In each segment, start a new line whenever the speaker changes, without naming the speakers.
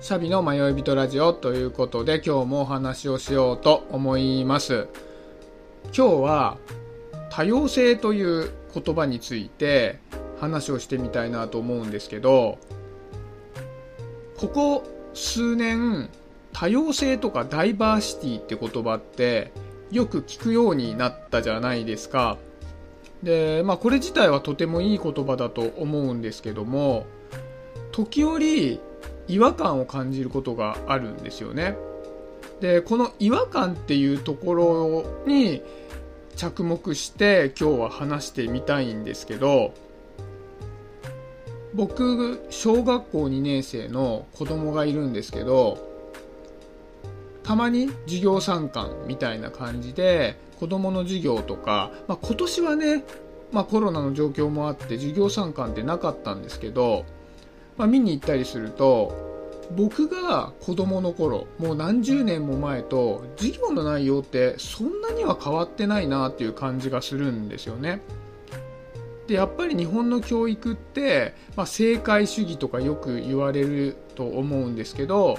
シャビの迷い人ラジオということで今日もお話をしようと思います。今日は多様性という言葉について話をしてみたいなと思うんですけどここ数年多様性とかダイバーシティって言葉ってよく聞くようになったじゃないですか。でまあこれ自体はとてもいい言葉だと思うんですけども時折違和感を感じることがあるんですよね。でこの違和感っていうところに着目して今日は話してみたいんですけど僕小学校2年生の子供がいるんですけどたまに授業参観みたいな感じで子供の授業とか、まあ、今年はね、まあ、コロナの状況もあって授業参観ってなかったんですけどまあ、見に行ったりすると僕が子供の頃もう何十年も前と授業の内容ってそんなには変わってないなっていう感じがするんですよね。でやっぱり日本の教育って、まあ、正解主義とかよく言われると思うんですけど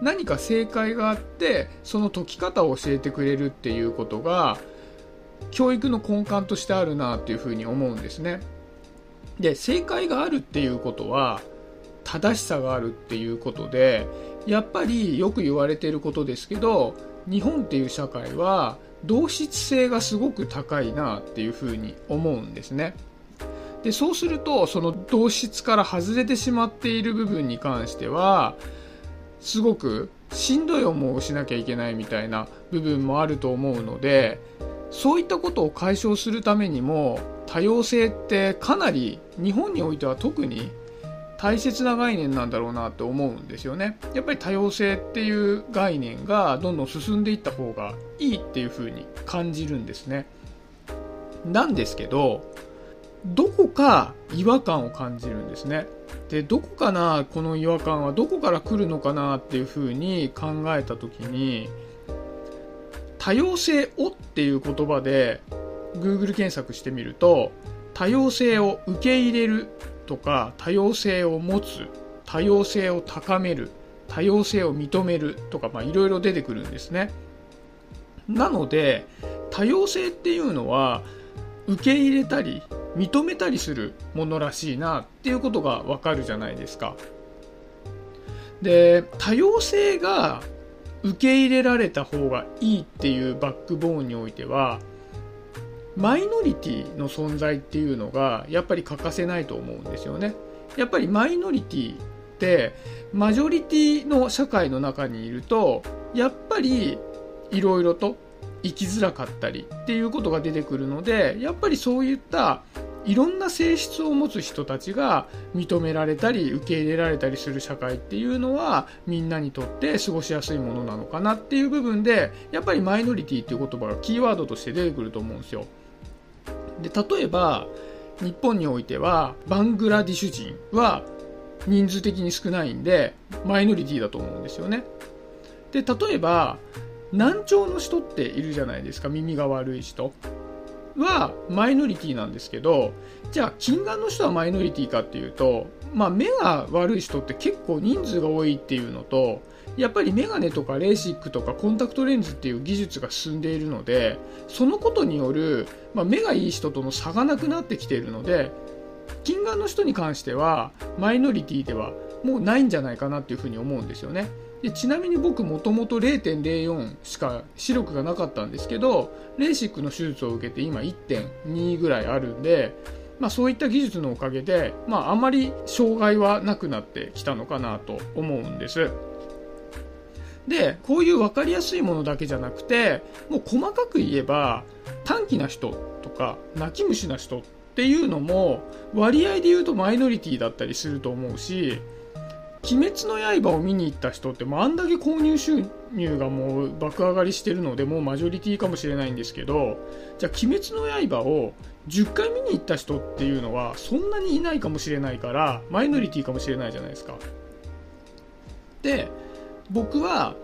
何か正解があってその解き方を教えてくれるっていうことが教育の根幹としてあるなっていうふうに思うんですね。で正解があるっていうことは正しさがあるっていうことでやっぱりよく言われていることですけど日本っていう社会は同質性がすごく高いなっていうふうに思うんですね。でそうするとその同質から外れてしまっている部分に関してはすごくしんどい思いをしなきゃいけないみたいな部分もあると思うのでそういったことを解消するためにも多様性ってかなり日本においては特に大切な概念なんだろうなって思うんですよね。やっぱり多様性っていう概念がどんどん進んでいった方がいいっていう風に感じるんですね。なんですけど、どこか違和感を感じるんですね。で、どこかな、この違和感はどこから来るのかなっていう風に考えた時に、多様性をっていう言葉で Google 検索してみると、多様性を受け入れるとか多様性を持つ多様性を高める多様性を認めるとかいろいろ出てくるんですね。なので多様性っていうのは受け入れたり認めたりするものらしいなっていうことがわかるじゃないですか。で多様性が受け入れられた方がいいっていうバックボーンにおいてはマイノリティの存在っていうのがやっぱり欠かせないと思うんですよね。やっぱりマイノリティってマジョリティの社会の中にいるとやっぱりいろいろと生きづらかったりっていうことが出てくるのでやっぱりそういったいろんな性質を持つ人たちが認められたり受け入れられたりする社会っていうのはみんなにとって過ごしやすいものなのかなっていう部分でやっぱりマイノリティっていう言葉がキーワードとして出てくると思うんですよ。で例えば日本においてはバングラディシュ人は人数的に少ないんでマイノリティだと思うんですよね。で例えば難聴の人っているじゃないですか耳が悪い人はマイノリティなんですけどじゃあ近眼の人はマイノリティかっていうと、まあ、目が悪い人って結構人数が多いっていうのとやっぱりメガネとかレーシックとかコンタクトレンズっていう技術が進んでいるのでそのことによる、まあ、目がいい人との差がなくなってきているので近眼の人に関してはマイノリティではもうないんじゃないかなっていうふうに思うんですよねでちなみに僕もともと0.04しか視力がなかったんですけどレーシックの手術を受けて今1.2ぐらいあるんでまあ、そういった技術のおかげで、まあ、あまり障害はなくなってきたのかなと思うんです。で、こういう分かりやすいものだけじゃなくて、もう細かく言えば、短気な人とか、泣き虫な人っていうのも、割合で言うとマイノリティだったりすると思うし、鬼滅の刃を見に行った人ってもうあんだけ購入収入がもう爆上がりしてるのでもうマジョリティかもしれないんですけどじゃあ鬼滅の刃を10回見に行った人っていうのはそんなにいないかもしれないからマイノリティかもしれないじゃないですか。で僕は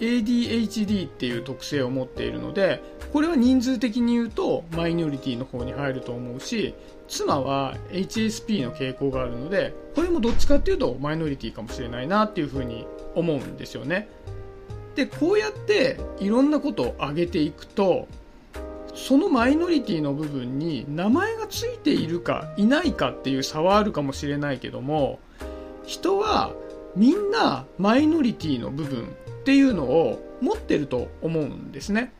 ADHD っていう特性を持っているのでこれは人数的に言うとマイノリティの方に入ると思うし妻は HSP の傾向があるのでこれもどっちかっていうとマイノリティかもしれないなっていうふうに思うんですよね。でこうやっていろんなことを挙げていくとそのマイノリティの部分に名前がついているかいないかっていう差はあるかもしれないけども人はみんなマイノリティの部分っていうのを持ってると思うんですね。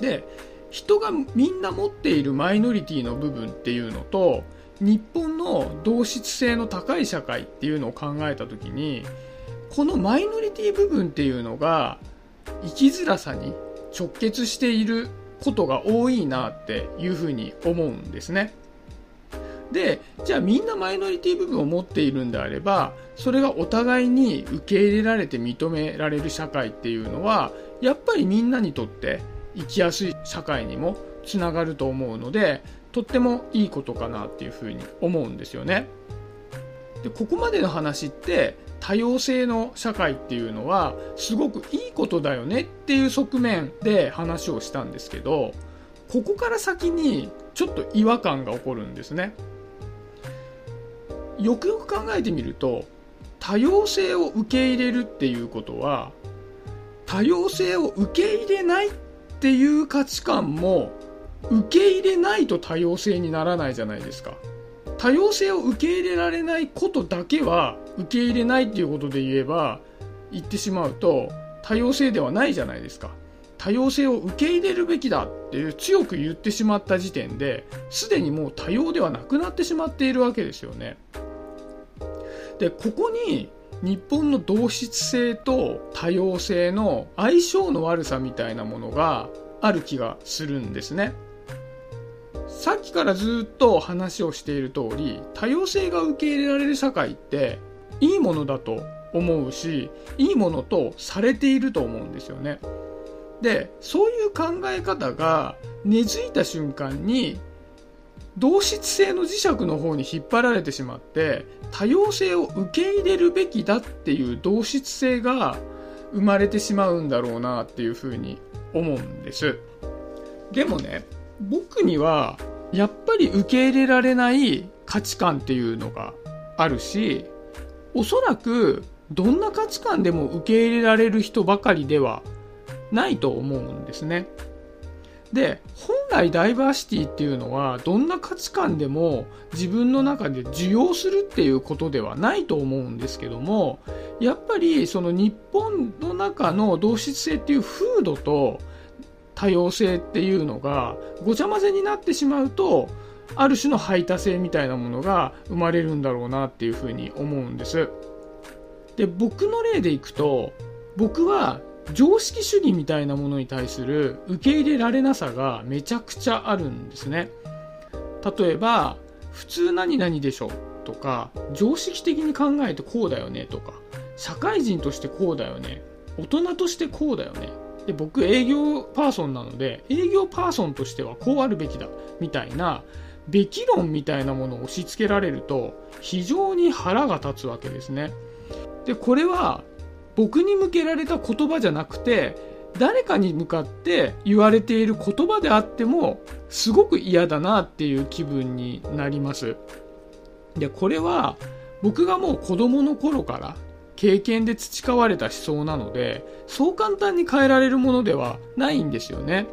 で人がみんな持っているマイノリティの部分っていうのと日本の同質性の高い社会っていうのを考えた時にこのマイノリティ部分っていうのが生きづらさに直結していることが多いなっていうふうに思うんですね。でじゃあみんなマイノリティ部分を持っているんであればそれがお互いに受け入れられて認められる社会っていうのはやっぱりみんなにとって生きやすい社会にもつながると思うのでとってもいいことかなっていうふうに思うんですよね。でここまでの話って多様性の社会っていうのはすごくいいことだよねっていう側面で話をしたんですけどここから先にちょっと違和感が起こるんですね。よくよく考えてみると多様性を受け入れるっていうことは多様性を受け入れないっていう価値観も受け入れないと多様性にならないじゃないですか。多様性を受け入れられないことだけは受け入れないっていうことで言えば言ってしまうと多様性ではないじゃないですか。多様性を受け入れるべきだっていう強く言ってしまった時点ですでにもう多様ではなくなってしまっているわけですよね。でここに日本の同質性と多様性の相性の悪さみたいなものがある気がするんですね。さっきからずっと話をしている通り多様性が受け入れられる社会っていいものだと思うしいいものとされていると思うんですよね。でそういう考え方が根付いた瞬間に同質性の磁石の方に引っ張られてしまって多様性を受け入れるべきだっていう同質性が生まれてしまうんだろうなっていうふうに思うんですでもね僕にはやっぱり受け入れられない価値観っていうのがあるしおそらくどんな価値観でも受け入れられる人ばかりではないと思うんですね。で本来ダイバーシティっていうのはどんな価値観でも自分の中で受容するっていうことではないと思うんですけどもやっぱりその日本の中の同質性っていう風土と多様性っていうのがごちゃ混ぜになってしまうとある種の排他性みたいなものが生まれるんだろうなっていうふうに思うんです。で僕の例でいくと僕は常識主義みたいなものに対する受け入れられなさがめちゃくちゃあるんですね。例えば普通何々でしょとか常識的に考えてこうだよねとか社会人としてこうだよね大人としてこうだよね。で僕営業パーソンなので営業パーソンとしてはこうあるべきだみたいなべき論みたいなものを押し付けられると非常に腹が立つわけですね。でこれは僕に向けられた言葉じゃなくて誰かに向かって言われている言葉であってもすごく嫌だなっていう気分になります。でこれは僕がもう子供の頃から経験で培われた思想なのでそう簡単に変えられるものではないんですよね。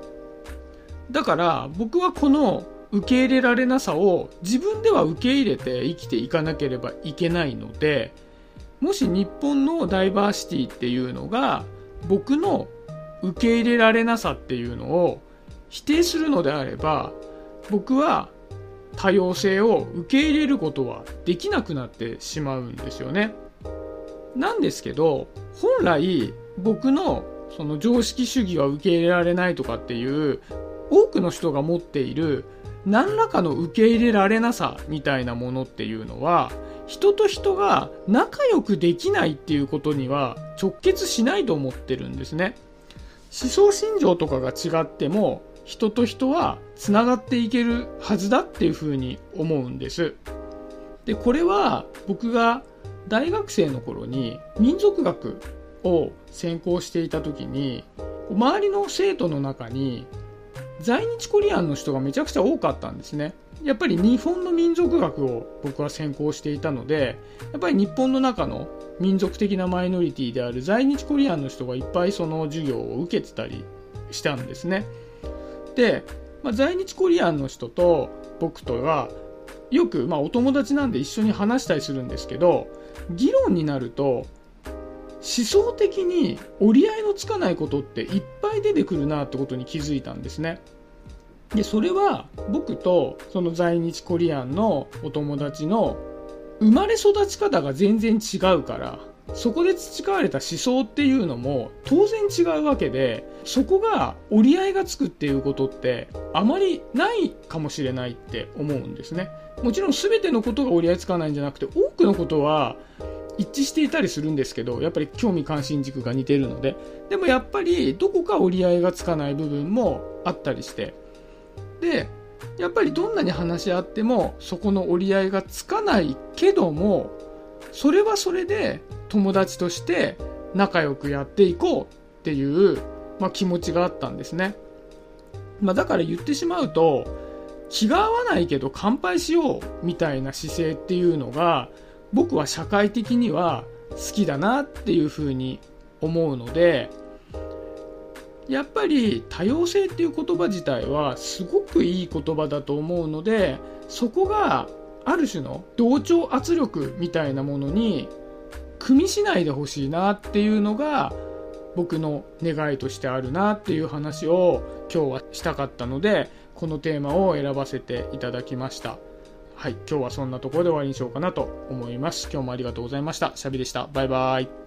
だから僕はこの受け入れられなさを自分では受け入れて生きていかなければいけないのでもし日本のダイバーシティっていうのが僕の受け入れられなさっていうのを否定するのであれば僕は多様性を受け入れることはできなくなってしまうんですよね。なんですけど本来僕のその常識主義は受け入れられないとかっていう多くの人が持っている何らかの受け入れられなさみたいなものっていうのは人と人が仲良くできないっていうことには直結しないと思ってるんですね。思想信条とかが違っても人と人はつながっていけるはずだっていうふうに思うんです。で、これは僕が大学生の頃に民族学を専攻していた時に周りの生徒の中に在日コリアンの人がめちゃくちゃ多かったんですね。やっぱり日本の民族学を僕は専攻していたので、やっぱり日本の中の民族的なマイノリティである在日コリアンの人がいっぱいその授業を受けてたりしたんですね。で、まあ、在日コリアンの人と僕とはよく、まあ、お友達なんで一緒に話したりするんですけど、議論になると思想的に折り合いのつかないことっていっぱい出てくるなってことに気づいたんですね。で、それは僕とその在日コリアンのお友達の生まれ育ち方が全然違うから、そこで培われた思想っていうのも当然違うわけで、そこが折り合いがつくっていうことってあまりないかもしれないって思うんですね。もちろん全てのことが折り合いつかないんじゃなくて、多くのことは一致していたりするんですけど、やっぱり興味関心軸が似てるので、でもやっぱりどこか折り合いがつかない部分もあったりして、で、やっぱりどんなに話し合ってもそこの折り合いがつかないけども、それはそれで友達として仲良くやっていこうっていう、まあ、気持ちがあったんですね。まあ、だから言ってしまうと、気が合わないけど乾杯しようみたいな姿勢っていうのが僕は社会的には好きだなっていうふうに思うのでやっぱり多様性っていう言葉自体はすごくいい言葉だと思うのでそこがある種の同調圧力みたいなものに組みしないでほしいなっていうのが僕の願いとしてあるなっていう話を今日はしたかったのでこのテーマを選ばせていただきました。はい、今日はそんなところで終わりにしようかなと思います。今日もありがとうございました。シャビでした。バイバイ。